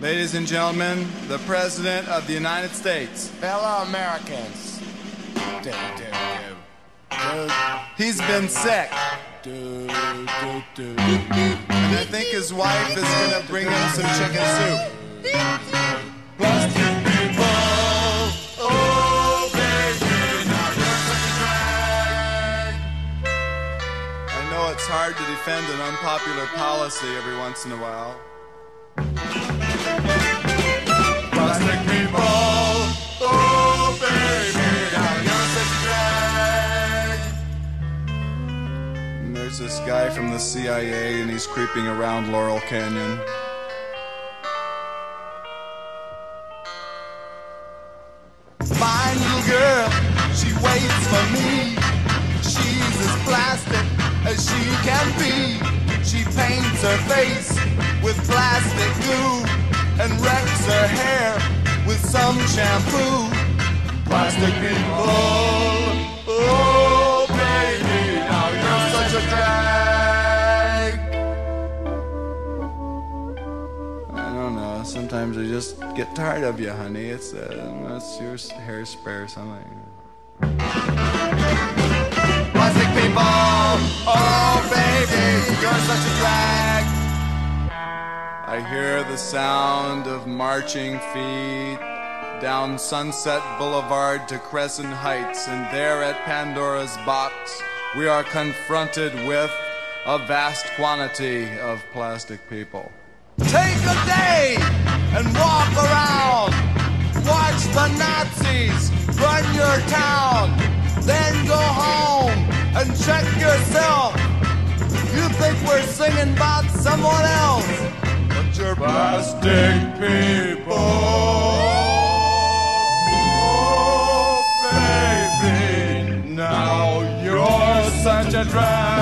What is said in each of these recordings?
Ladies and gentlemen, the President of the United States. Fellow Americans. Do, do, do. He's been sick. And I think his wife is gonna bring him some chicken soup. Plastic people. Baby, now you're such a drag. I know it's hard to defend an unpopular policy every once in a while. There's this guy from the CIA and he's creeping around Laurel Canyon. Fine little girl, she waits for me. She's as plastic as she can be. She paints her face with plastic glue and wrecks her hair with some shampoo. Plastic people, Sometimes I just get tired of you, honey. It's uh, that's your hairspray or something. Plastic people, oh baby, you're such a drag. I hear the sound of marching feet down Sunset Boulevard to Crescent Heights, and there at Pandora's box, we are confronted with a vast quantity of plastic people. Take a day and walk around. Watch the Nazis run your town. Then go home and check yourself. You think we're singing about someone else, but you're plastic people. Oh, baby, now you're such a drag.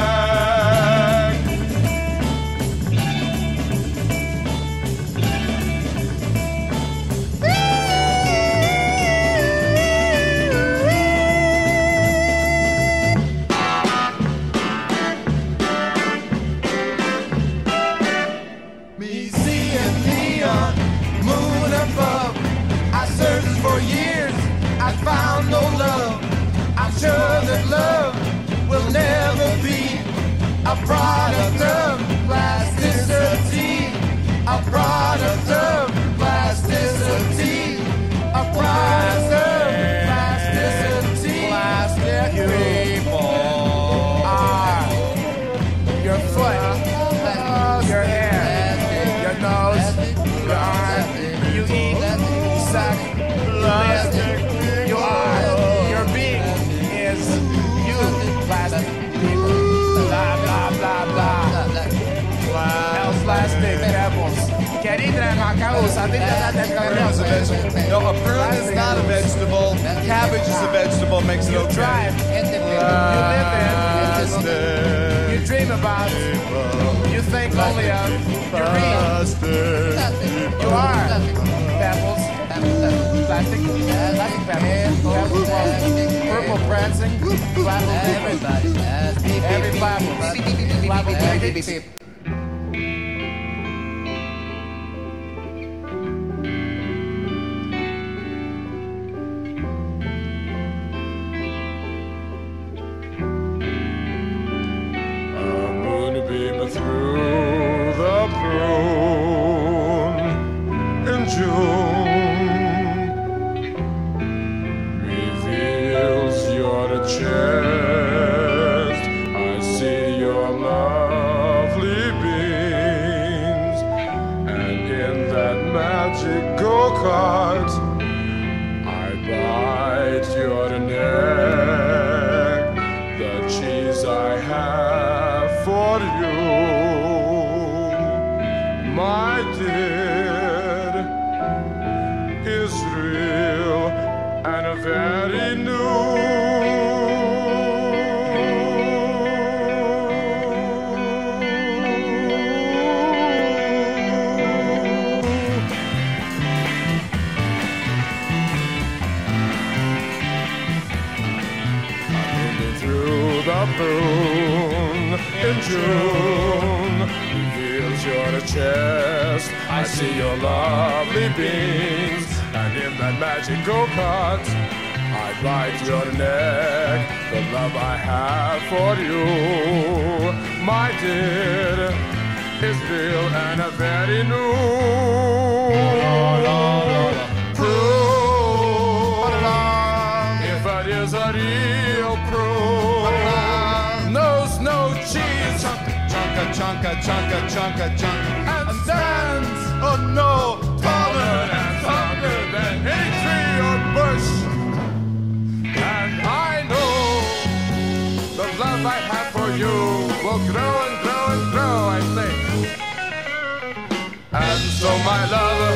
Macausa, Prune is a vegetable. No, a prune is not a vegetable. Cabbage is a vegetable. Makes it okay. drive, you live in, you dream about, you think only of, you read, you are pebbles, plastic, plastic pebbles, purple prancing, everybody, every pebbles, chunka, chunka. and stands Oh no! taller and taller than any tree or bush. And I know the love I have for you will grow and grow and grow, I think. And so, my love,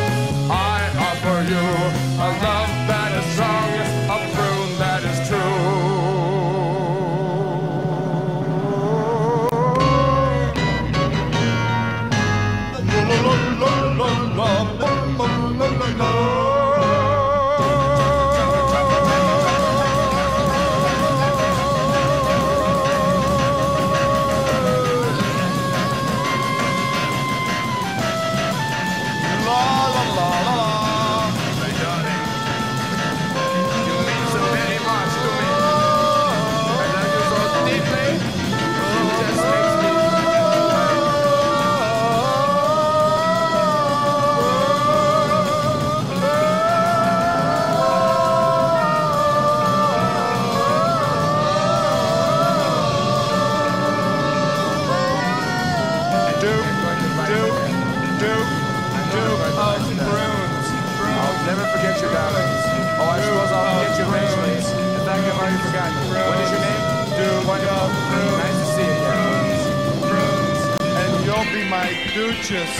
my Duchess.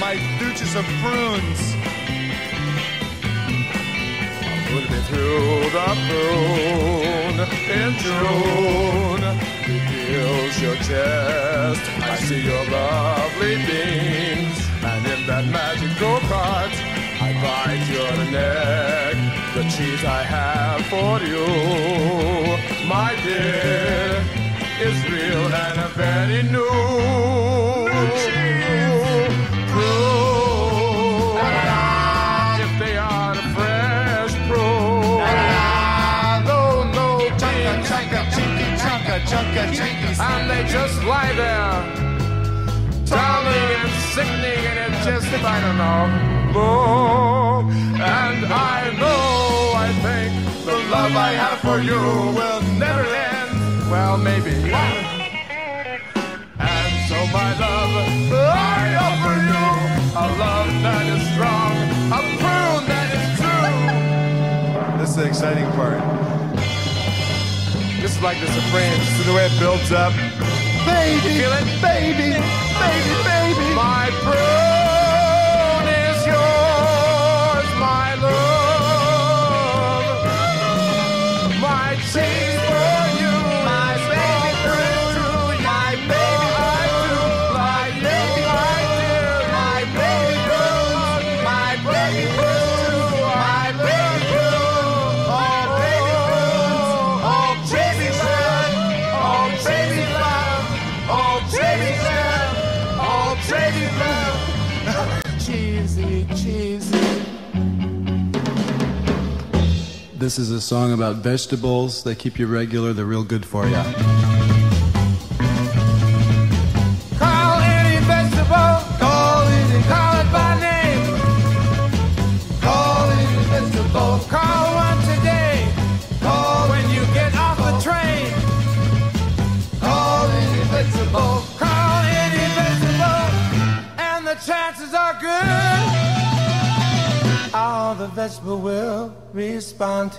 My Duchess of Prunes. Put me through the prune in June. Reveals your chest. I see your lovely beams. And in that magical cut, I bite your neck. The cheese I have for you, my dear, is real and a very new. Prune. If they are the fresh prune. No, no, Chunka, chunka, chinky, chunka, chunka, chinky. And they just lie there, darling and sickening, and it just, I don't know. Oh, and I know, I think, the love I have for you will never end. Well, maybe. And so, my love, I offer you a love that is strong, a prune that is true. This is the exciting part. Just like the Supremes. This is the way it builds up. Baby, Feel it? baby, This is a song about vegetables. They keep you regular. They're real good for you.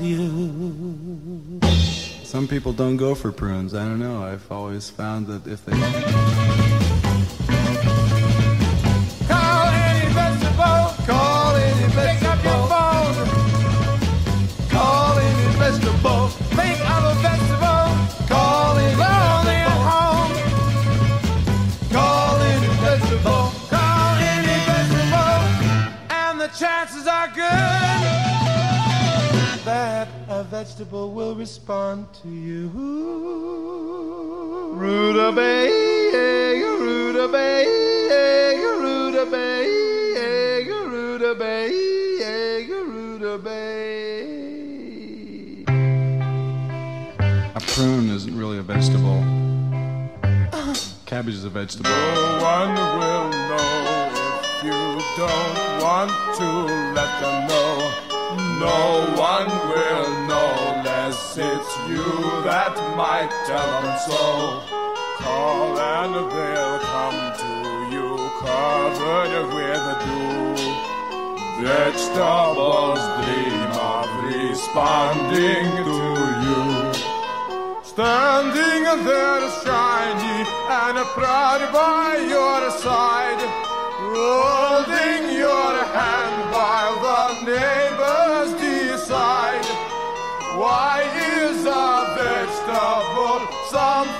You. Some people don't go for prunes. I don't know. I've always found that if they Call any vegetable, call it pick a vegetable will respond to you. Rutabaga, rutabaga, rutabaga. rutabaga, rutabaga. A prune isn't really a vegetable. Cabbage is a vegetable. No one will know if you don't want to let them know. No one will know unless it's you that might tell them so. Call and they'll come to you covered with dew. Vegetables dream of responding to you. Standing there shiny and proud by your side, holding your hand while the decide. Why is a vegetable something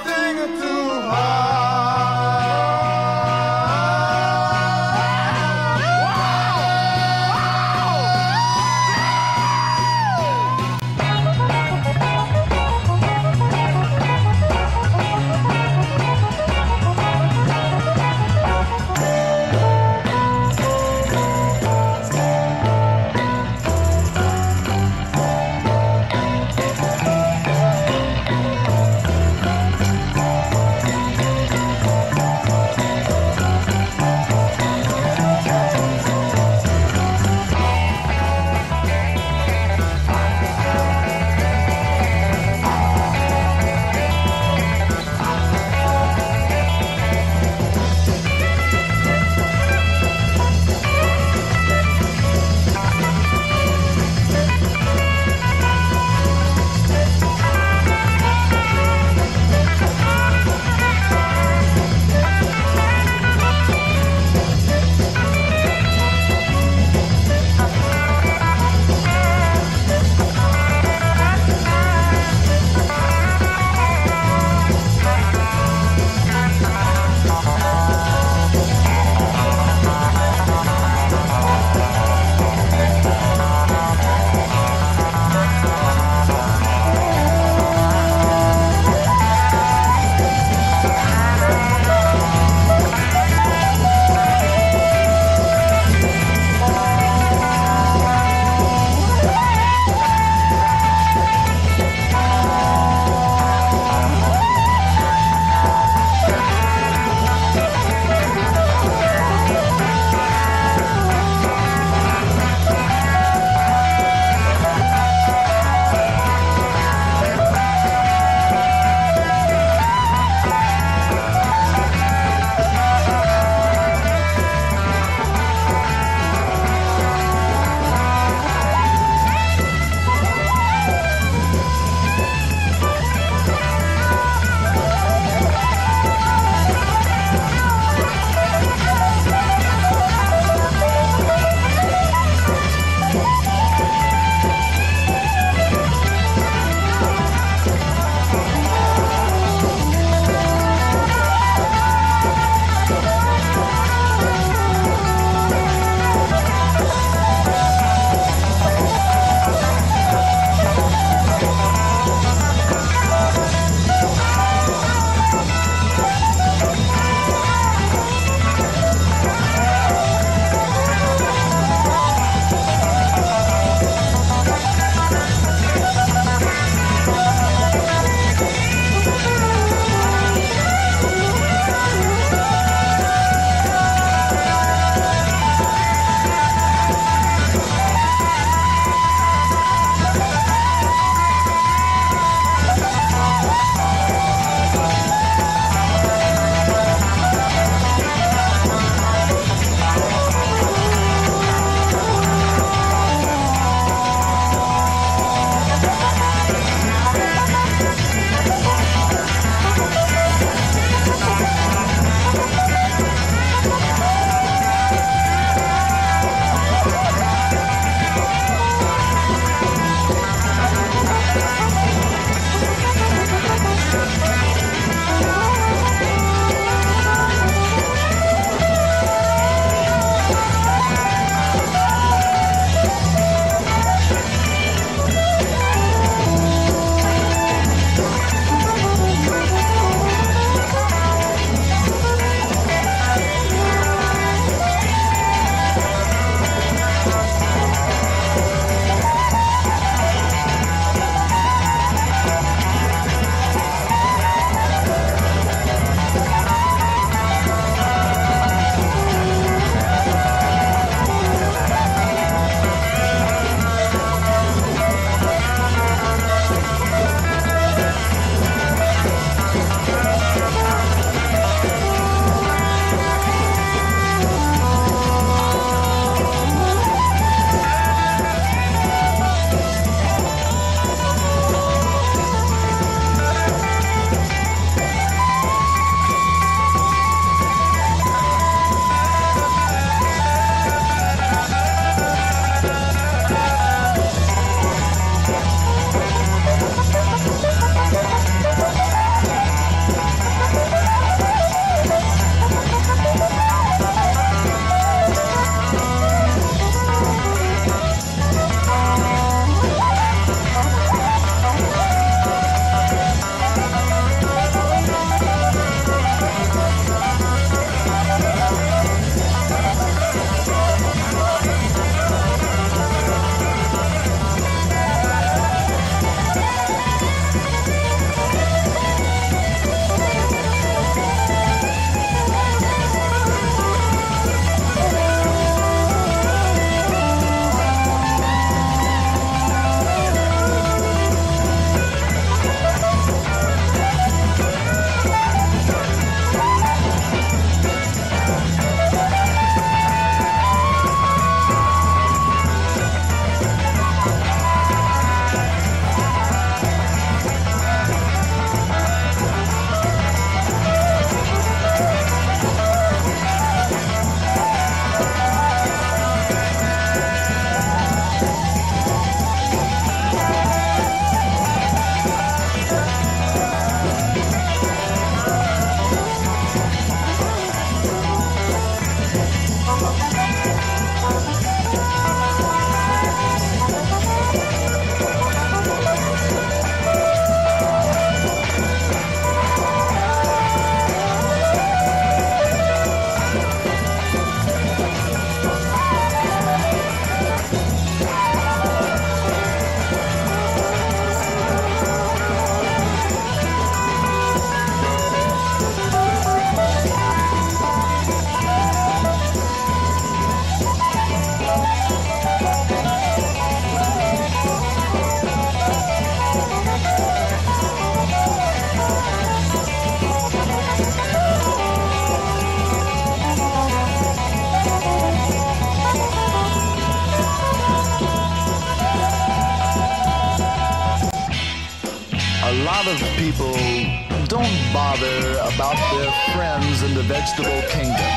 bother about their friends in the vegetable kingdom.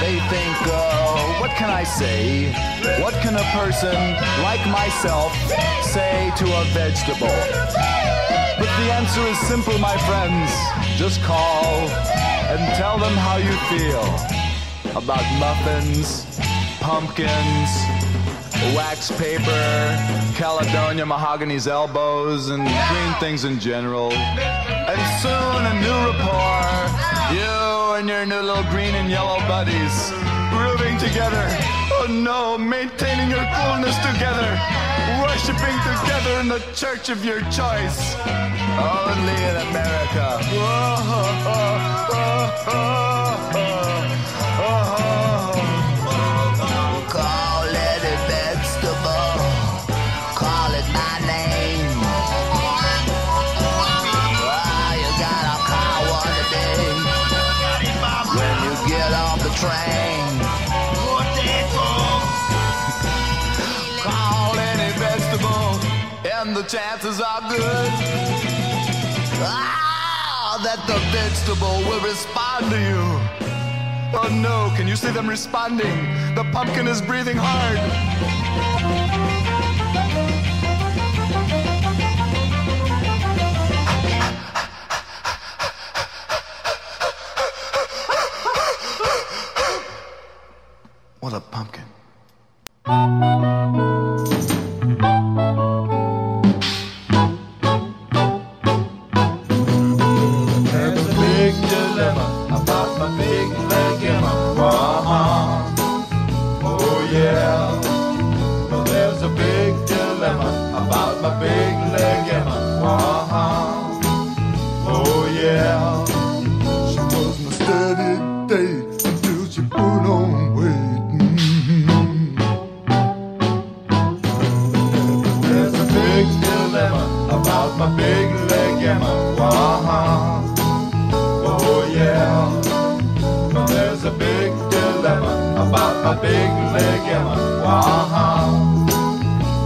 They think, uh, what can I say? What can a person like myself say to a vegetable? But the answer is simple, my friends. Just call and tell them how you feel about muffins, pumpkins, wax paper, Caledonia mahogany's elbows, and green things in general. And soon a new rapport, you and your new little green and yellow buddies, grooving together. Oh no, maintaining your coolness together, worshiping together in the church of your choice. Only in America. Oh, oh, oh, train. Call any vegetable, and the chances are good. Ah, that the vegetable will respond to you. Oh no, can you see them responding? The pumpkin is breathing hard. Uh-huh.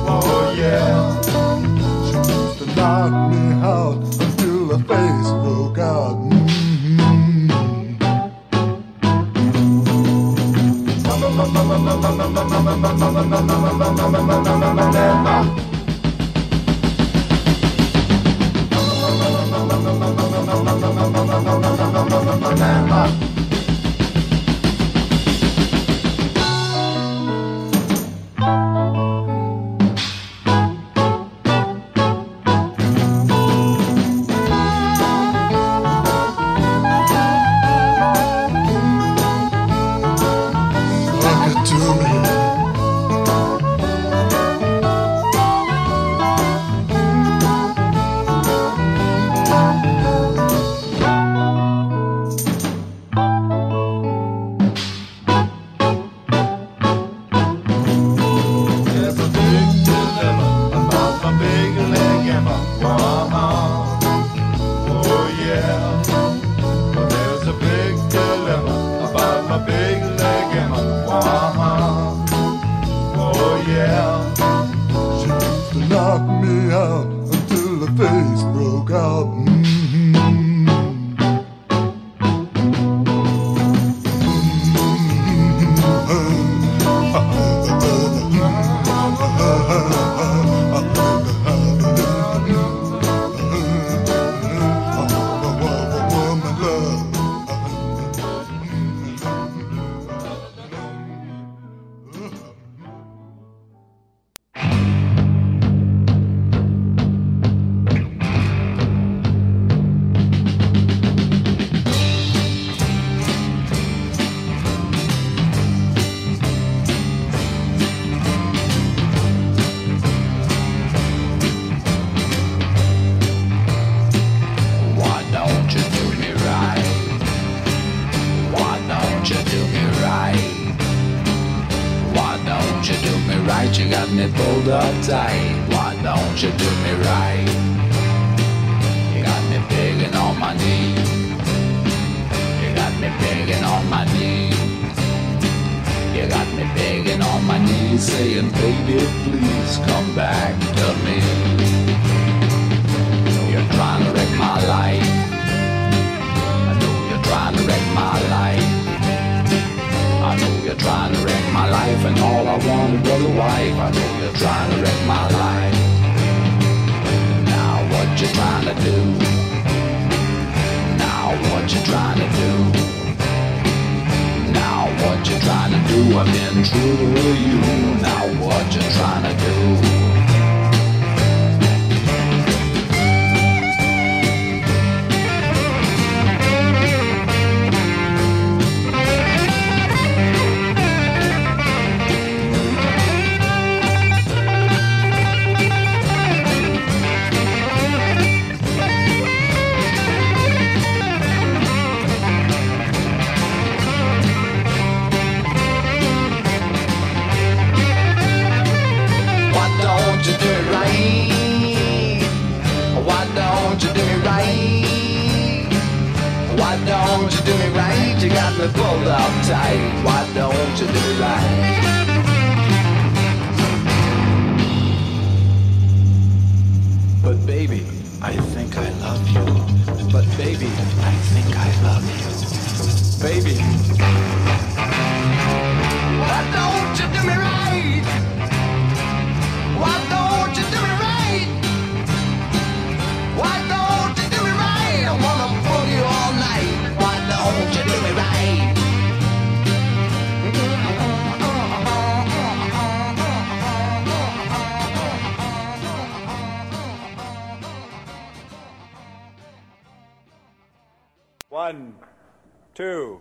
Oh yeah. She used to knock me out until her face broke out. Mhm. Look face broke out. You're trying to wreck my life, and all I wanted was a wife. I know you're trying to wreck my life. Now what you trying to do? Now what you trying to do? Now what you trying to do? I've been true to you. Now what you trying to do? Two,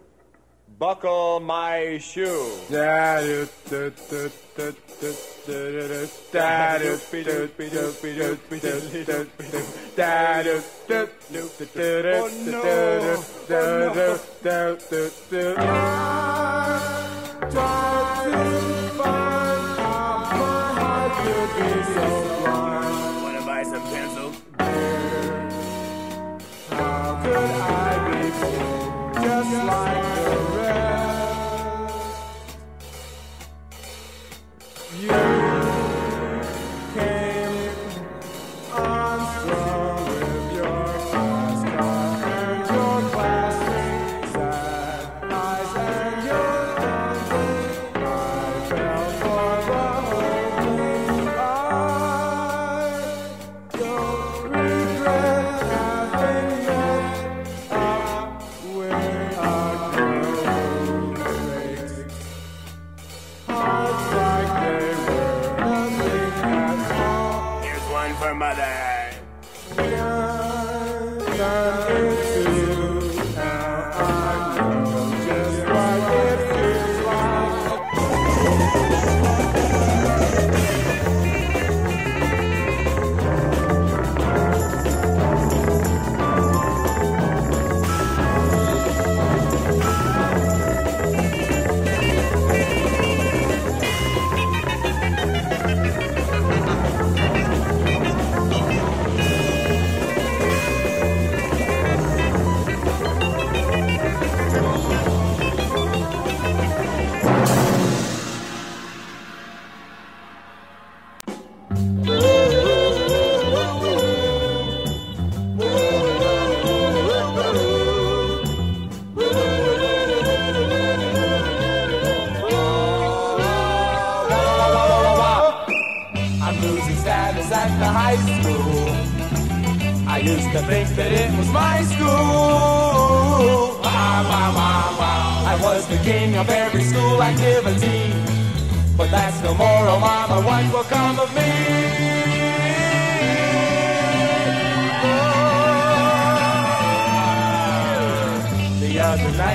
buckle my shoe. Wanna just mother.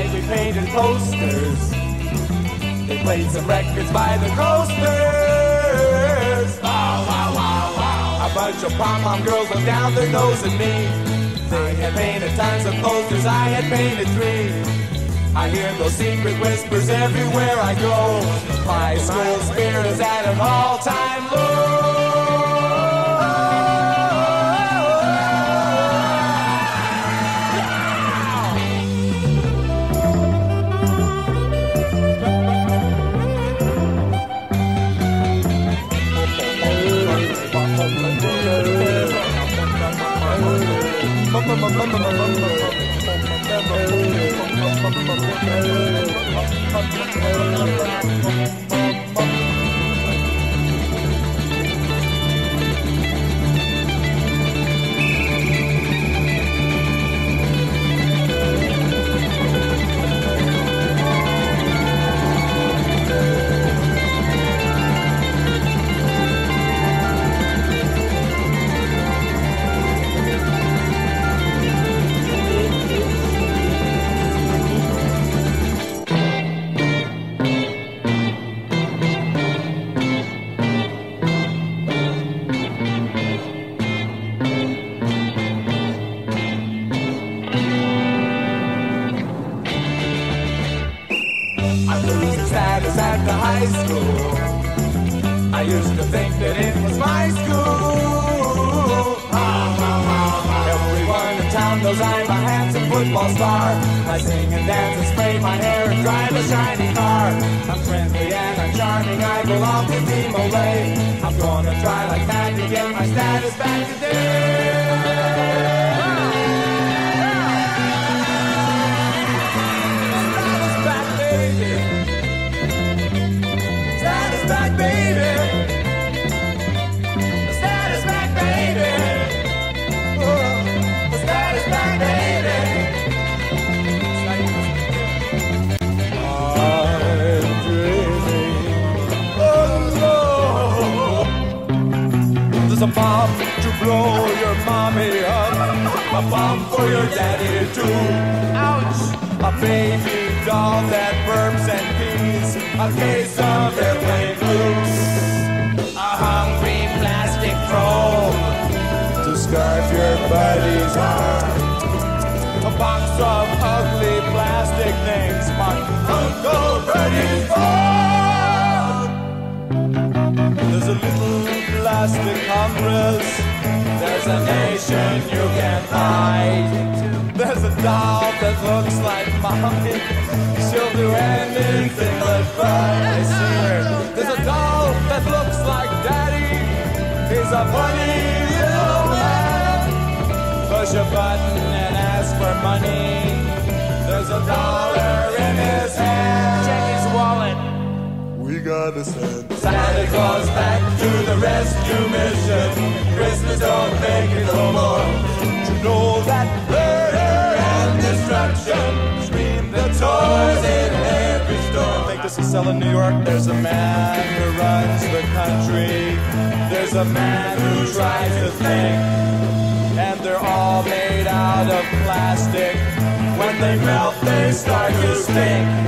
We painted posters. They played some records by the coasters. Wow, wow, wow, wow. A bunch of prom pom girls looked down their nose at me. They had painted tons of posters, I had painted three. I hear those secret whispers everywhere I go. My school spirit is at an all-time low. Thank you. Olay. I'm gonna try like mad to get my status back today. Blow your mommy up. A bomb for your daddy too. Ouch! A baby doll that burps and pees. A case of airplane blues. A hungry plastic troll to scarf your buddy's heart. A box of ugly plastic things marked Uncle Freddy's fault. There's a little plastic Congress. There's a nation you can hide. There's a doll that looks like mommy. She'll do anything but cry. I see her. There's a doll that looks like daddy. He's a funny little man. Push a button and ask for money. There's a dollar in his hand. Check his wallet. Gotta send Santa Claus back to the rescue mission. Christmas don't make it no more. To know that murder and destruction scream the toys in every store. I think this is selling New York. There's a man who runs the country. There's a man who tries to think. And they're all made out of plastic. When they melt, they start to stink.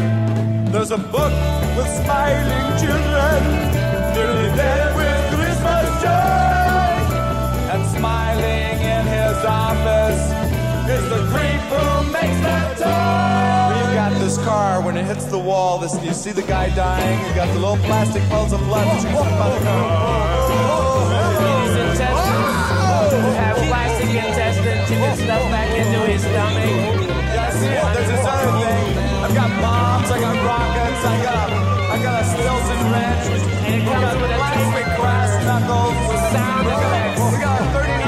There's a book with smiling children, nearly dead with Christmas joy. And smiling in his office is the creep who makes that toy. You've got this car when it hits the wall. This you see the guy dying. You got the little plastic puddles of blood that you can slip on the His intestines have plastic intestines. You can stuff back into his stomach. Yeah, I it. There's this other thing. Bombs, I got rockets, I got a, I got a Stillson wrench, And we got plastic brass knuckles, sound we got, we got a 39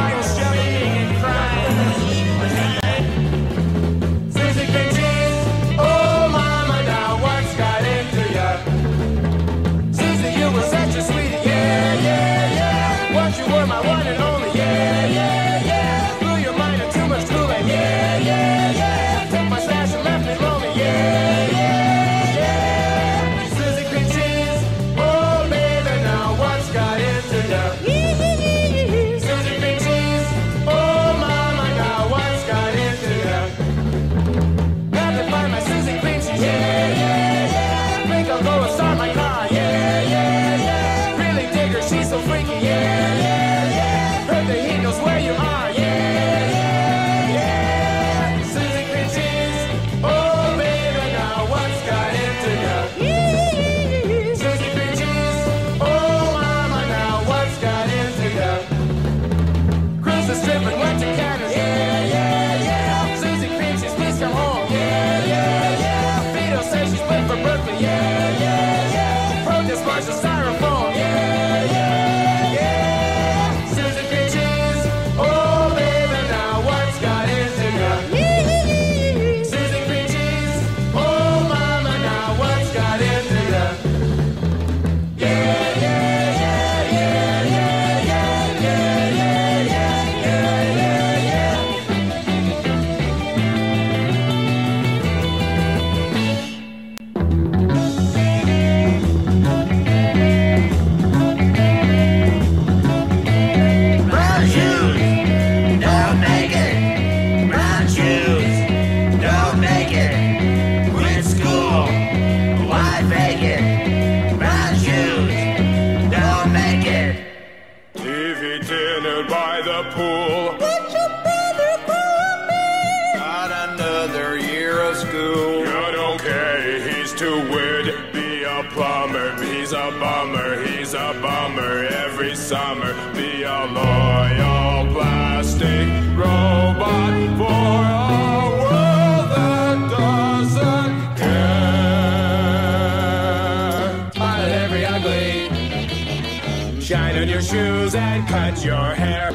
your shoes and cut your hair.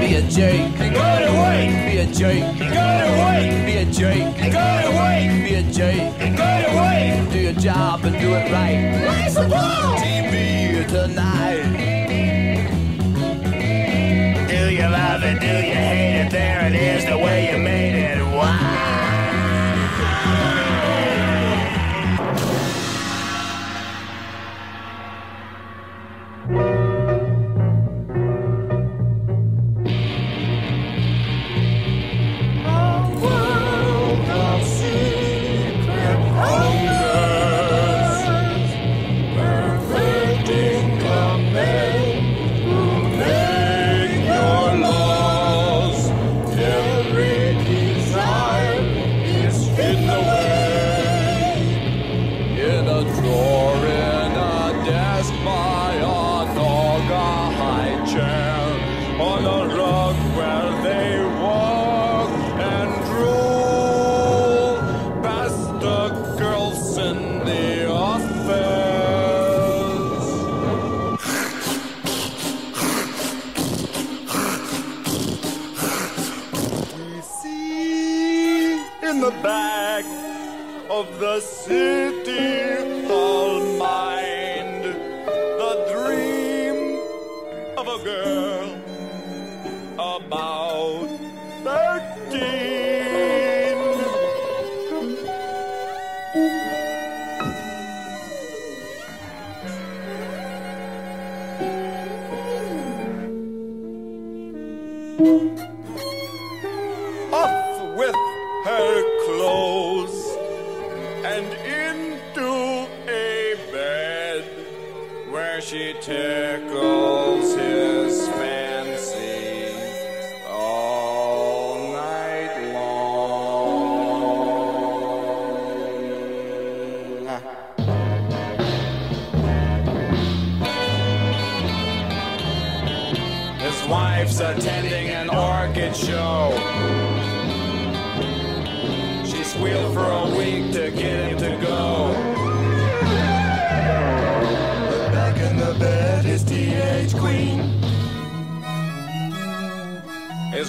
Be a jerk. Go to work. Be a jerk. Go to work. Be a jerk. Go to work. Be a jerk. Go to work. Do your job and do it right. Raise the ball. TV tonight. Do you love it? Do you hate it? There it is, the way you made city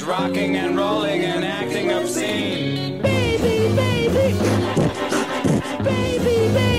rocking and rolling and acting obscene. Baby, baby. Baby, baby.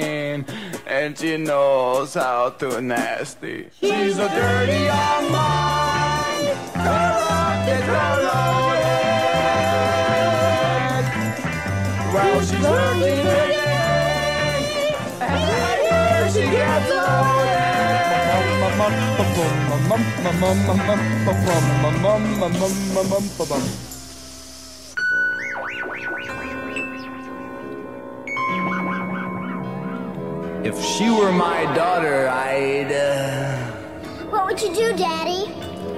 13, and she knows how to nasty. She's a dirty young mind, corrupted, loaded. Well, she's working again, and right she gets loaded. If she were my daughter, I'd. Uh, What would you do, Daddy?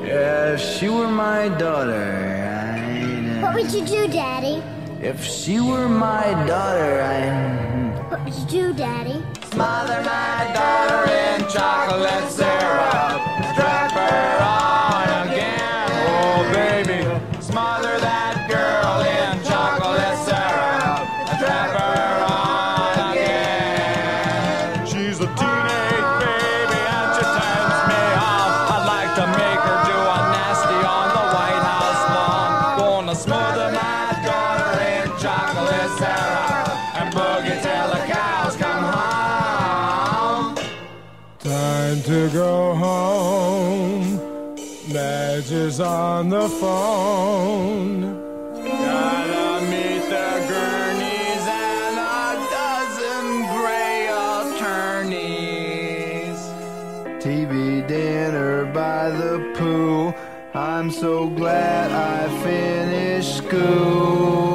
if she were my daughter, I'd. What Uh, would you do, Daddy? if she were my daughter, I'd. What would you do, Daddy? Smother my daughter in chocolate syrup. On the phone. Gotta meet the gurneys and a dozen gray attorneys. TV dinner by the pool. I'm so glad I finished school.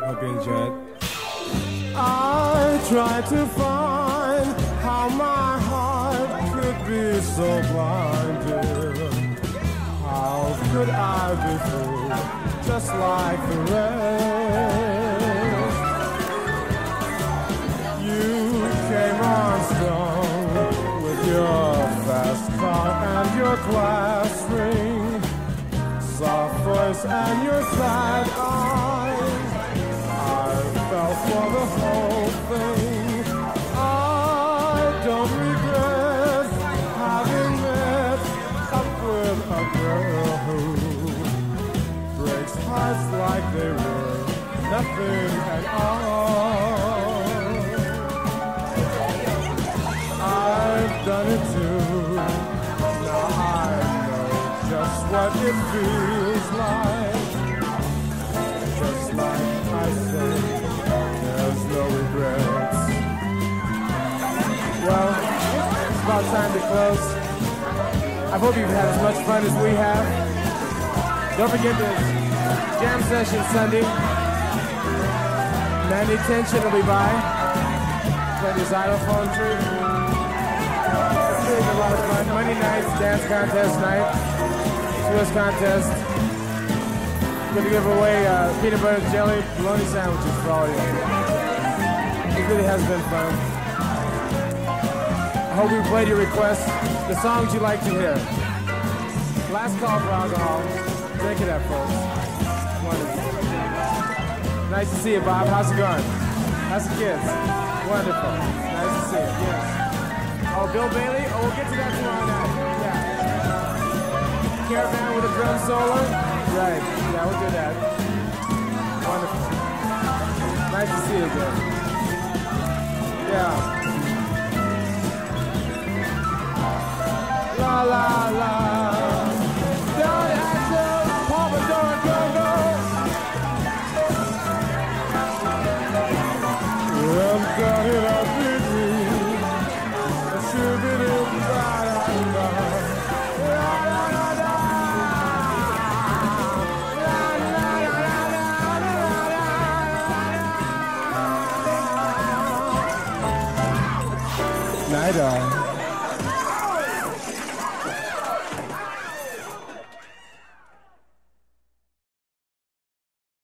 Hope you. I tried to find how my heart could be so blinded. How could I be fooled just like the rest? You came on strong with your fast car and your class ring soft voice and your sad eyes. Nothing at all. I've done it too. Now I know just what it feels like. Just like I say, there's no regrets. Well, it's about time to close. I hope you've had as much fun as we have. Don't forget the jam session Sunday. Mandy Tension will be by. Play the xylophone too. It's really a lot of fun. Monday nights, dance contest night, Swiss contest. To give away uh, peanut butter jelly bologna sandwiches for all of you. It really has been fun. I hope we played your requests, the songs you like to hear. Last call for alcohol. Drink it up, folks. Nice to see you, Bob. How's it going? How's the kids? Wonderful. Nice to see you. Yes. Oh, Bill Bailey? Oh, we'll get to that tomorrow night. Yeah. Caravan with a drum solo? Right. Yeah, we'll do that. Wonderful. Nice to see you again. Yeah. La la la.